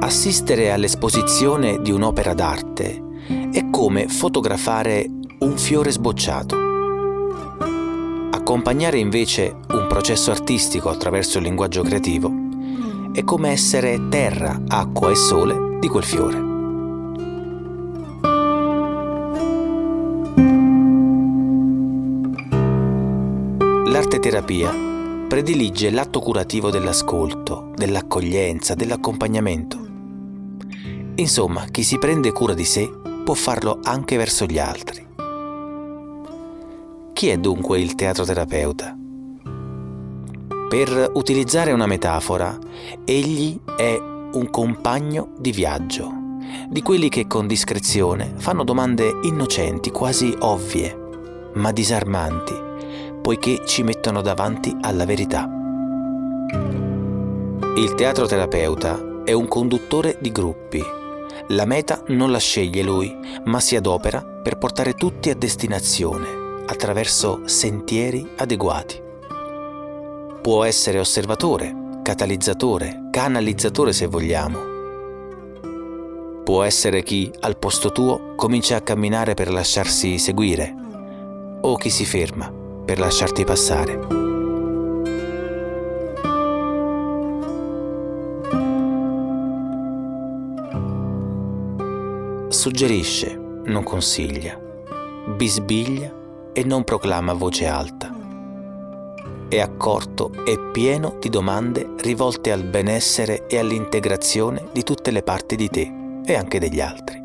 Assistere all'esposizione di un'opera d'arte è come fotografare un fiore sbocciato. Accompagnare invece un processo artistico attraverso il linguaggio creativo è come essere terra, acqua e sole di quel fiore. L'arte terapia predilige l'atto curativo dell'ascolto, dell'accoglienza, dell'accompagnamento. Insomma, chi si prende cura di sé può farlo anche verso gli altri. Chi è dunque il teatroterapeuta? Per utilizzare una metafora, egli è un compagno di viaggio, di quelli che con discrezione fanno domande innocenti, quasi ovvie, ma disarmanti, poiché ci mettono davanti alla verità. Il teatroterapeuta è un conduttore di gruppi. La meta non la sceglie lui, ma si adopera per portare tutti a destinazione attraverso sentieri adeguati. Può essere osservatore, catalizzatore, canalizzatore se vogliamo. Può essere chi al posto tuo comincia a camminare per lasciarsi seguire o chi si ferma per lasciarti passare. Suggerisce, non consiglia, bisbiglia e non proclama a voce alta. È accorto e pieno di domande rivolte al benessere e all'integrazione di tutte le parti di te e anche degli altri.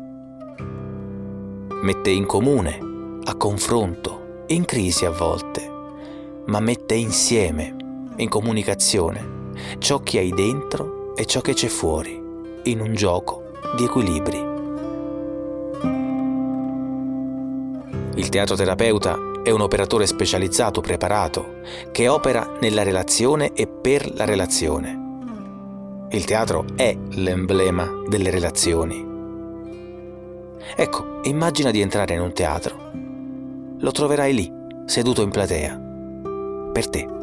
Mette in comune, a confronto, in crisi a volte, ma mette insieme, in comunicazione, ciò che hai dentro e ciò che c'è fuori, in un gioco di equilibri. Il teatro terapeuta è un operatore specializzato, preparato, che opera nella relazione e per la relazione. Il teatro è l'emblema delle relazioni. Ecco, immagina di entrare in un teatro. Lo troverai lì, seduto in platea, per te.